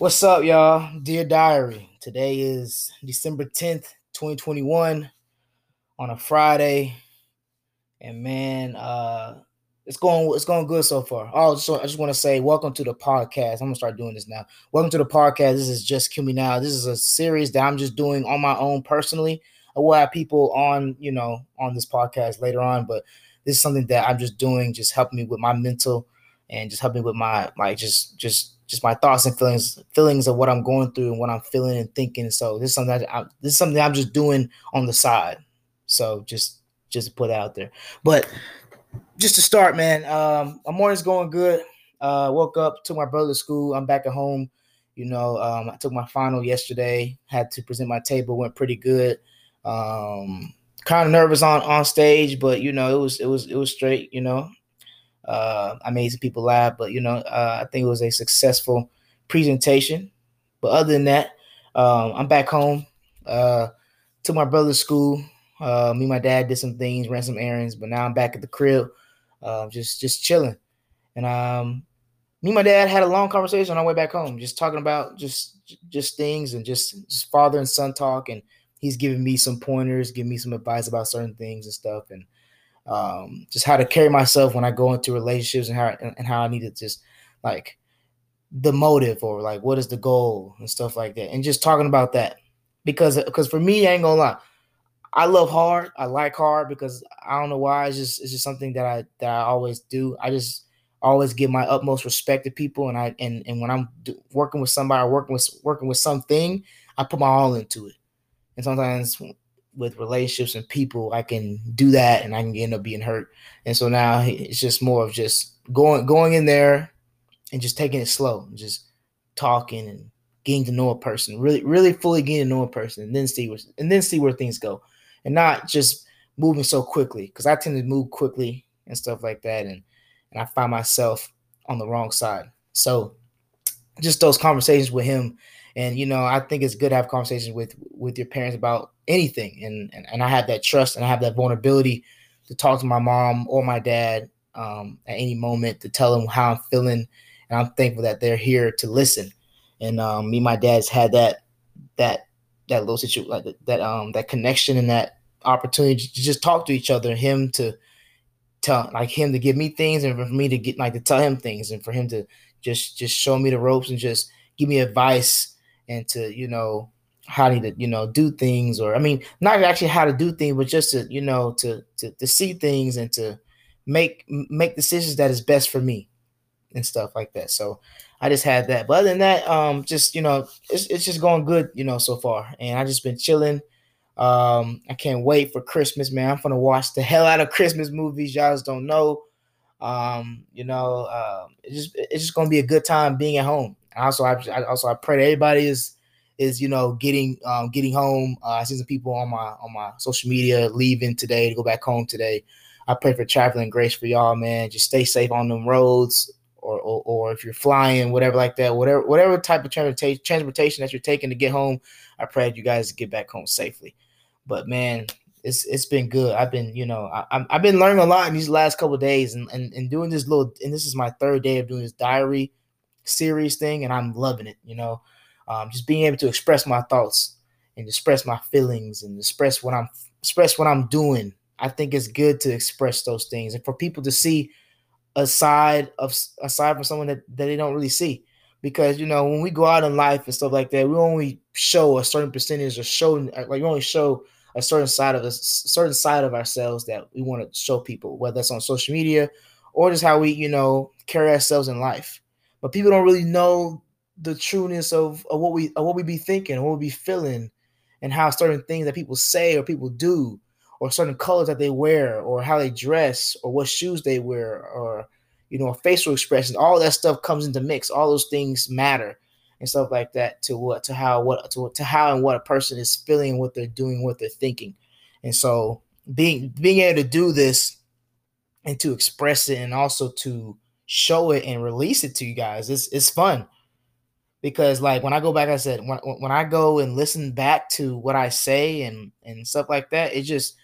What's up, y'all? Dear Diary. Today is December 10th, 2021 on a Friday. And man, uh it's going it's going good so far. Oh, so I just want to say welcome to the podcast. I'm gonna start doing this now. Welcome to the podcast. This is just kill me now. This is a series that I'm just doing on my own personally. I will have people on, you know, on this podcast later on, but this is something that I'm just doing, just helping me with my mental and just helping me with my like just just just my thoughts and feelings feelings of what I'm going through and what I'm feeling and thinking. So this is something that I, this is something I'm just doing on the side. So just just to put out there. But just to start, man, um, my morning's going good. Uh, woke up, took my brother to school. I'm back at home. You know, um, I took my final yesterday. Had to present my table. Went pretty good. Um, kind of nervous on on stage, but you know, it was it was it was straight. You know, uh, some people laugh, but you know, uh, I think it was a successful presentation. But other than that, um, I'm back home. Uh, took my brother's school. Uh, me and my dad did some things, ran some errands, but now I'm back at the crib, uh, just just chilling. And um, me and my dad had a long conversation on our way back home, just talking about just just things and just, just father and son talk. And he's giving me some pointers, giving me some advice about certain things and stuff. And um, just how to carry myself when I go into relationships and how and, and how I need to just like the motive or like what is the goal and stuff like that, and just talking about that because because for me, I ain't gonna lie, I love hard. I like hard because I don't know why. It's just it's just something that I that I always do. I just always give my utmost respect to people, and I and and when I'm working with somebody or working with working with something, I put my all into it. And sometimes with relationships and people, I can do that and I can end up being hurt. And so now it's just more of just going going in there and just taking it slow, just talking and getting to know a person, really really fully getting to know a person, and then see where and then see where things go, and not just moving so quickly because I tend to move quickly and stuff like that, and and I find myself on the wrong side. So just those conversations with him and you know i think it's good to have conversations with with your parents about anything. And and, and i have that trust and i have that vulnerability to talk to my mom or my dad um, at any moment to tell them how i'm feeling. And i'm thankful that they're here to listen. And um, me and my dad's had that that that little situation like that um that connection and that opportunity to just talk to each other him to tell like him to give me things and for me to get like to tell him things and for him to just just show me the ropes and just give me advice and to you know how to you know do things or i mean not actually how to do things but just to you know to to, to see things and to make make decisions that is best for me and stuff like that. So i just had that. But other than that um just you know it's, it's just going good you know so far. And i just been chilling. Um i can't wait for christmas man. I'm gonna watch the hell out of christmas movies. Y'all just don't know. Um you know uh, it's just it's just gonna be a good time being at home. Also, I, I also I pray that everybody is is you know getting um, getting home. Uh, I see some people on my on my social media leaving today to go back home today. I pray for traveling grace for y'all, man. Just stay safe on them roads, or, or, or if you're flying, whatever like that, whatever whatever type of transportation transportation that you're taking to get home. I pray you guys get back home safely. But man, it's it's been good. I've been you know I, I've been learning a lot in these last couple days, and, and and doing this little and this is my third day of doing this diary series thing, and I'm loving it. You know, um, just being able to express my thoughts and express my feelings and express what I'm express what I'm doing. I think it's good to express those things and for people to see a side of aside from someone that, that they don't really see. Because you know, when we go out in life and stuff like that, we only show a certain percentage or show like we only show a certain side of a certain side of ourselves that we want to show people, whether that's on social media or just how we, you know, carry ourselves in life but people don't really know the trueness of, of what we of what we be thinking, what we be feeling, and how certain things that people say or people do, or certain colors that they wear, or how they dress, or what shoes they wear, or you know, a facial expressions. All that stuff comes into mix. All those things matter and stuff like that to what to how what to, to how and what a person is feeling, what they're doing, what they're thinking. And so being being able to do this and to express it and also to show it and release it to you guys. It's it's fun because like when I go back, I said when when I go and listen back to what I say and and stuff like that, it just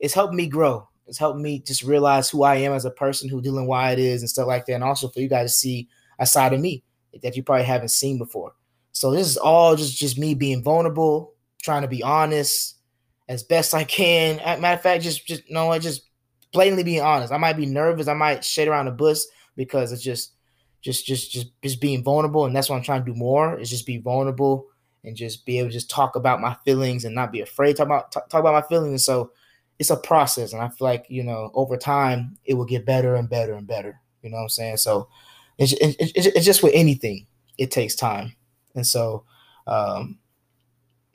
it's helped me grow. It's helped me just realize who I am as a person, who dealing why it is and stuff like that, and also for you guys to see a side of me that you probably haven't seen before. So this is all just just me being vulnerable, trying to be honest as best I can. Matter of fact, just just no, I just blatantly being honest. I might be nervous. I might shade around the bush because it's just just just just just being vulnerable, and that's what I'm trying to do more. Is just be vulnerable and just be able to just talk about my feelings and not be afraid to talk about talk, talk about my feelings. And so it's a process, and I feel like you know over time it will get better and better and better. You know what I'm saying? So it's it's, it's just with anything, it takes time. And so, um,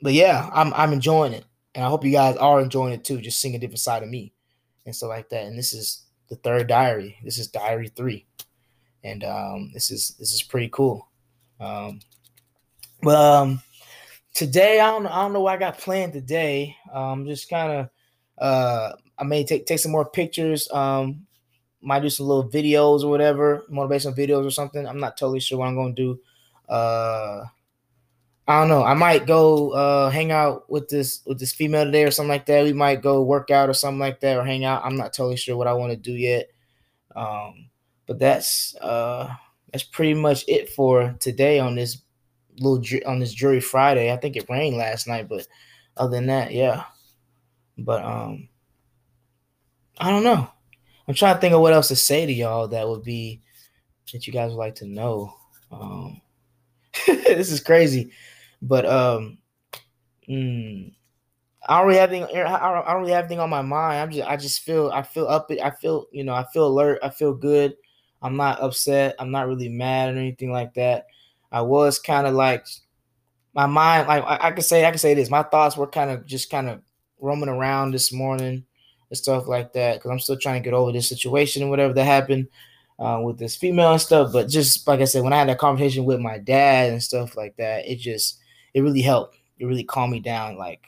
but yeah, I'm I'm enjoying it, and I hope you guys are enjoying it too. Just seeing a different side of me and stuff like that. And this is the third diary. This is diary three, and um, this is this is pretty cool. Um, but um, today I don't I don't know what I got planned today. Um, just kind of uh, I may take take some more pictures. Um, might do some little videos or whatever, motivational videos or something. I'm not totally sure what I'm gonna do uh I don't know. I might go uh hang out with this with this female today or something like that. We might go work out or something like that or hang out. I'm not totally sure what I want to do yet. Um but that's uh that's pretty much it for today on this little on this jury Friday. I think it rained last night, but other than that, yeah. But um I don't know. I'm trying to think of what else to say to y'all that would be that you guys would like to know. Um this is crazy, but um, mm, I don't really have anything. I don't, I don't really have anything on my mind. I'm just, I just feel, I feel up. I feel, you know, I feel alert. I feel good. I'm not upset. I'm not really mad or anything like that. I was kind of like my mind, like I, I could say, I could say this. My thoughts were kind of just kind of roaming around this morning and stuff like that because I'm still trying to get over this situation and whatever that happened uh, with this female and stuff. But just like I said, when I had that conversation with my dad and stuff like that, it just it really helped. It really calmed me down. Like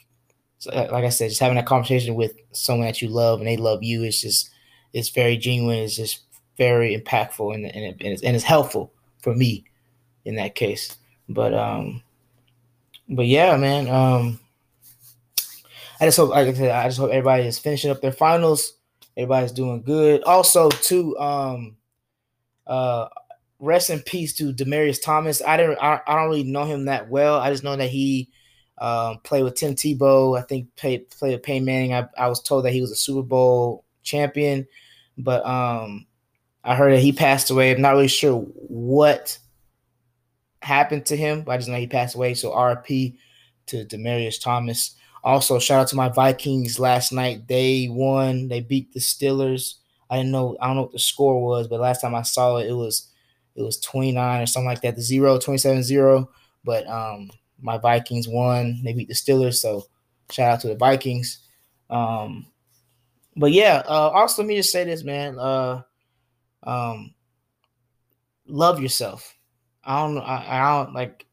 uh, like I said, just having that conversation with someone that you love and they love you, it's just it's very genuine. It's just very impactful and and, and, it's, and it's helpful for me in that case. But um, but yeah, man. Um, I just hope, like I said, I just hope everybody is finishing up their finals. Everybody's doing good. Also, too, um, uh, rest in peace to Demaryius Thomas. I didn't. I, I don't really know him that well. I just know that he um, played with Tim Tebow. I think played played with Peyton Manning. I, I was told that he was a Super Bowl champion, but um, I heard that he passed away. I'm not really sure what happened to him, but I just know he passed away. So RP to Demaryius Thomas. Also, shout out to my Vikings last night. They won. They beat the Steelers. I didn't know. I don't know what the score was, but last time I saw it, it was it was 29 or something like that. The zero, 27-0. But um, my Vikings won. They beat the Steelers. So shout out to the Vikings. Um, but yeah, uh, also let me just say this, man. Uh, um, love yourself. I don't. I, I don't like.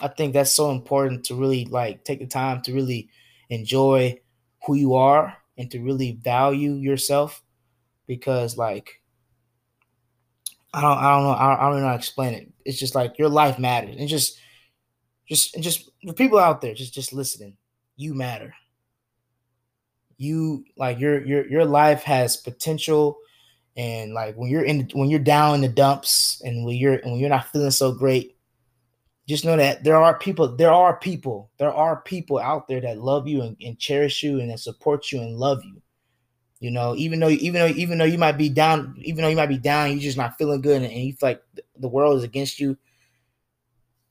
I think that's so important to really like take the time to really enjoy who you are and to really value yourself because like I don't I don't know I don't, I don't know how to explain it. It's just like your life matters and just just and just the people out there just just listening. You matter. You like your your your life has potential and like when you're in when you're down in the dumps and when you're when you're not feeling so great just know that there are people there are people there are people out there that love you and, and cherish you and that support you and love you you know, even though even though even though you might be down, even though you might be down, you're just not feeling good, and, you feel like the world is against you.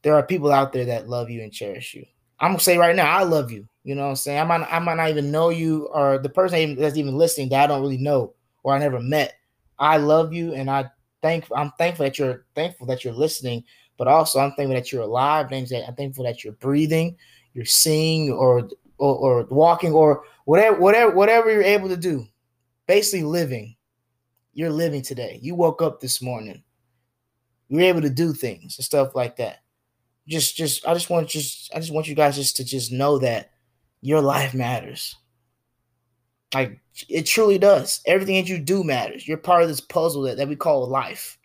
There are people out there that love you and cherish you. I'm gonna say right now, I love you. You know what I'm saying? I might I might not even know you or the person that's even listening that I don't really know or I never met. I love you and I thank I'm thankful that you're thankful that you're listening, but also I'm thankful that you're alive. I'm thankful that you're breathing, you're seeing or or, or walking or whatever whatever whatever you're able to do basically living. You're living today. You woke up this morning. You're able to do things and stuff like that. Just, just, I just want just, I just want you guys just to just know that your life matters. Like it truly does. Everything that you do matters. You're part of this puzzle that, that we call life.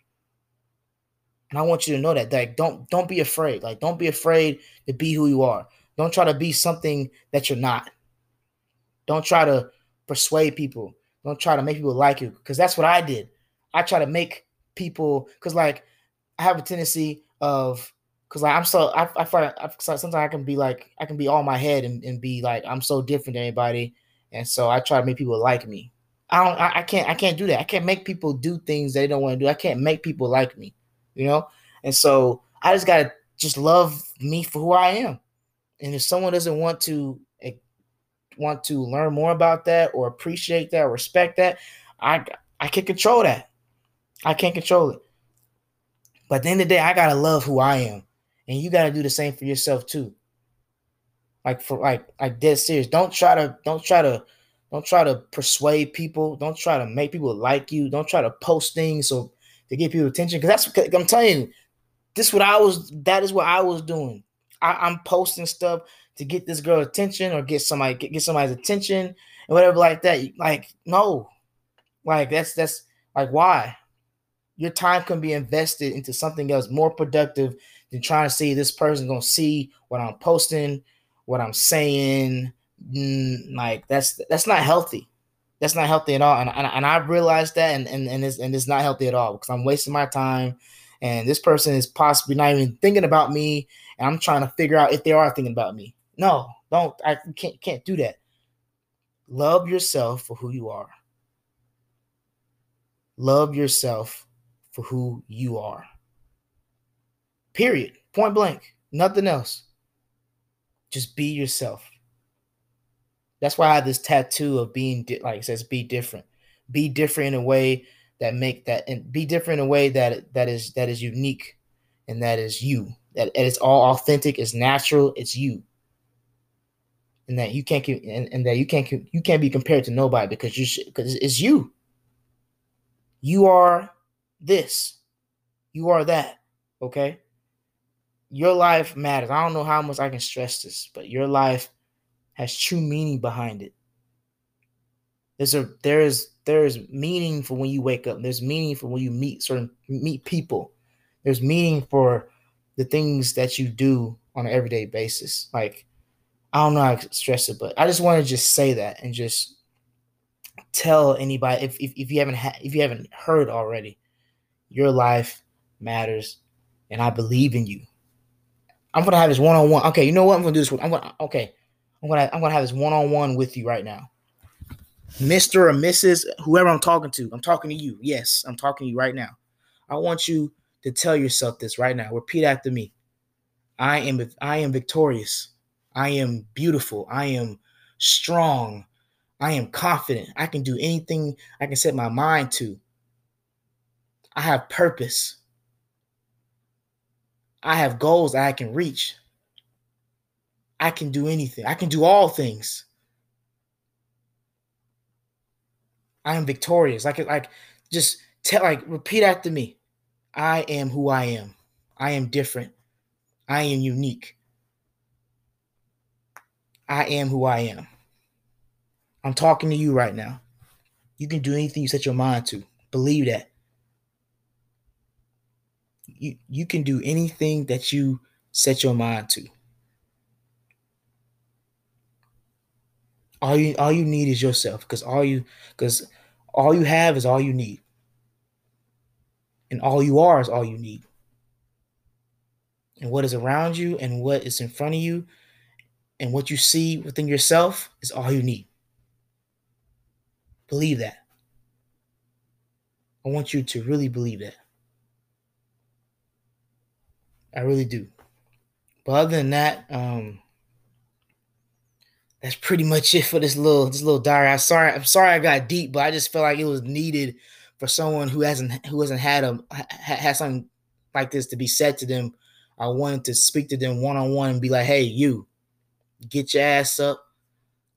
And I want you to know that. Like, don't don't be afraid. Like, don't be afraid to be who you are. Don't try to be something that you're not. Don't try to persuade people. Don't try to make people like you because that's what I did. I try to make people because like I have a tendency of Cause like I'm so I I find I, sometimes I can be like I can be all my head and, and be like I'm so different than anybody, and so I try to make people like me. I don't I, I can't I can't do that. I can't make people do things they don't want to do. I can't make people like me, you know. And so I just gotta just love me for who I am. And if someone doesn't want to eh, want to learn more about that or appreciate that or respect that, I I can control that. I can't control it. But at the end of the day, I gotta love who I am and you got to do the same for yourself too like for like like dead serious. Don't try to don't try to don't try to persuade people. Don't try to make people like you. Don't try to post things so to get people attention. Because that's i'm telling you this what i was that is what i was doing. I, am posting stuff to get this girl attention or get somebody get, get somebody's attention and whatever like that. Like no. Like that's that's like why? Your time can be invested into something else more productive than trying to see this person gonna see what I'm posting, what I'm saying. Like that's that's not healthy. That's not healthy at all. And, and, and I realized that and, and, and, it's, and it's not healthy at all because I'm wasting my time. And this person is possibly not even thinking about me. And I'm trying to figure out if they are thinking about me. No, don't. I can't can't do that. Love yourself for who you are. Love yourself for who you are. Period. Point blank. Nothing else. Just be yourself. That's why I have this tattoo of being di- like it says be different. Be different in a way that make that and be different in a way that that is that is unique and that is you. That it's all authentic, it's natural, it's you. And that you can't and, and that you can't you can't be compared to nobody because you because it's you. You are this. You are that. Okay? Your life matters. I don't know how much I can stress this, but your life has true meaning behind it. There's a there is there is meaning for when you wake up. There's meaning for when you meet certain meet people. There's meaning for the things that you do on an everyday basis. Like I don't know how to stress it, but I just want to just say that and just tell anybody if if, if you haven't ha- if you haven't heard already, your life matters, and I believe in you. I'm gonna have this one on one. Okay, you know what? I'm gonna do this. I'm gonna okay. I'm gonna I'm gonna have this one on one with you right now, Mister or Mrs. Whoever I'm talking to. I'm talking to you. Yes, I'm talking to you right now. I want you to tell yourself this right now. Repeat after me. I am I am victorious. I am beautiful. I am strong. I am confident. I can do anything I can set my mind to. I have purpose. I have goals I can reach. I can do anything. I can do all things. I am victorious. Like like just tell like repeat after me. I am who I am. I am different. I am unique. I am who I am. I'm talking to you right now. You can do anything you set your mind to. Believe that you, you can do anything that you set your mind to. All you all you need is yourself because all you because all you have is all you need. And all you are is all you need. And what is around you and what is in front of you and what you see within yourself is all you need. Believe that. I want you to really believe that. I really do. But other than that, um, that's pretty much it for this little this little diary. I'm sorry, I'm sorry I got deep, but I just felt like it was needed for someone who hasn't who hasn't had a had something like this to be said to them. I wanted to speak to them one on one and be like, "Hey, you, get your ass up.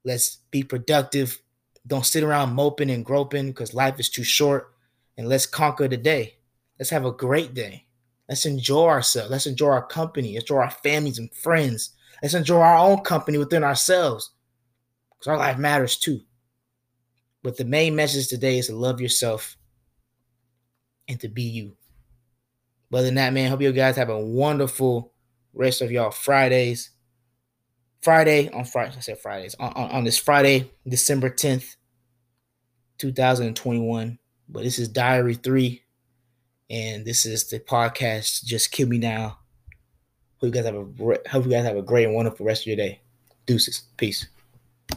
Let's be productive. Don't sit around moping and groping because life is too short. And let's conquer the day. Let's have a great day." Let's enjoy ourselves. Let's enjoy our company. Enjoy our families and friends. Let's enjoy our own company within ourselves. Because our life matters too. But the main message today is to love yourself and to be you. Other than that, man, hope you guys have a wonderful rest of y'all Fridays. Friday on Friday, I said Fridays on, on, on this Friday, December 10th, 2021. But this is Diary 3 and this is the podcast Just Kill Me Now. Hope you guys have a hope you guys have a great and wonderful rest of your day. Deuces. Peace.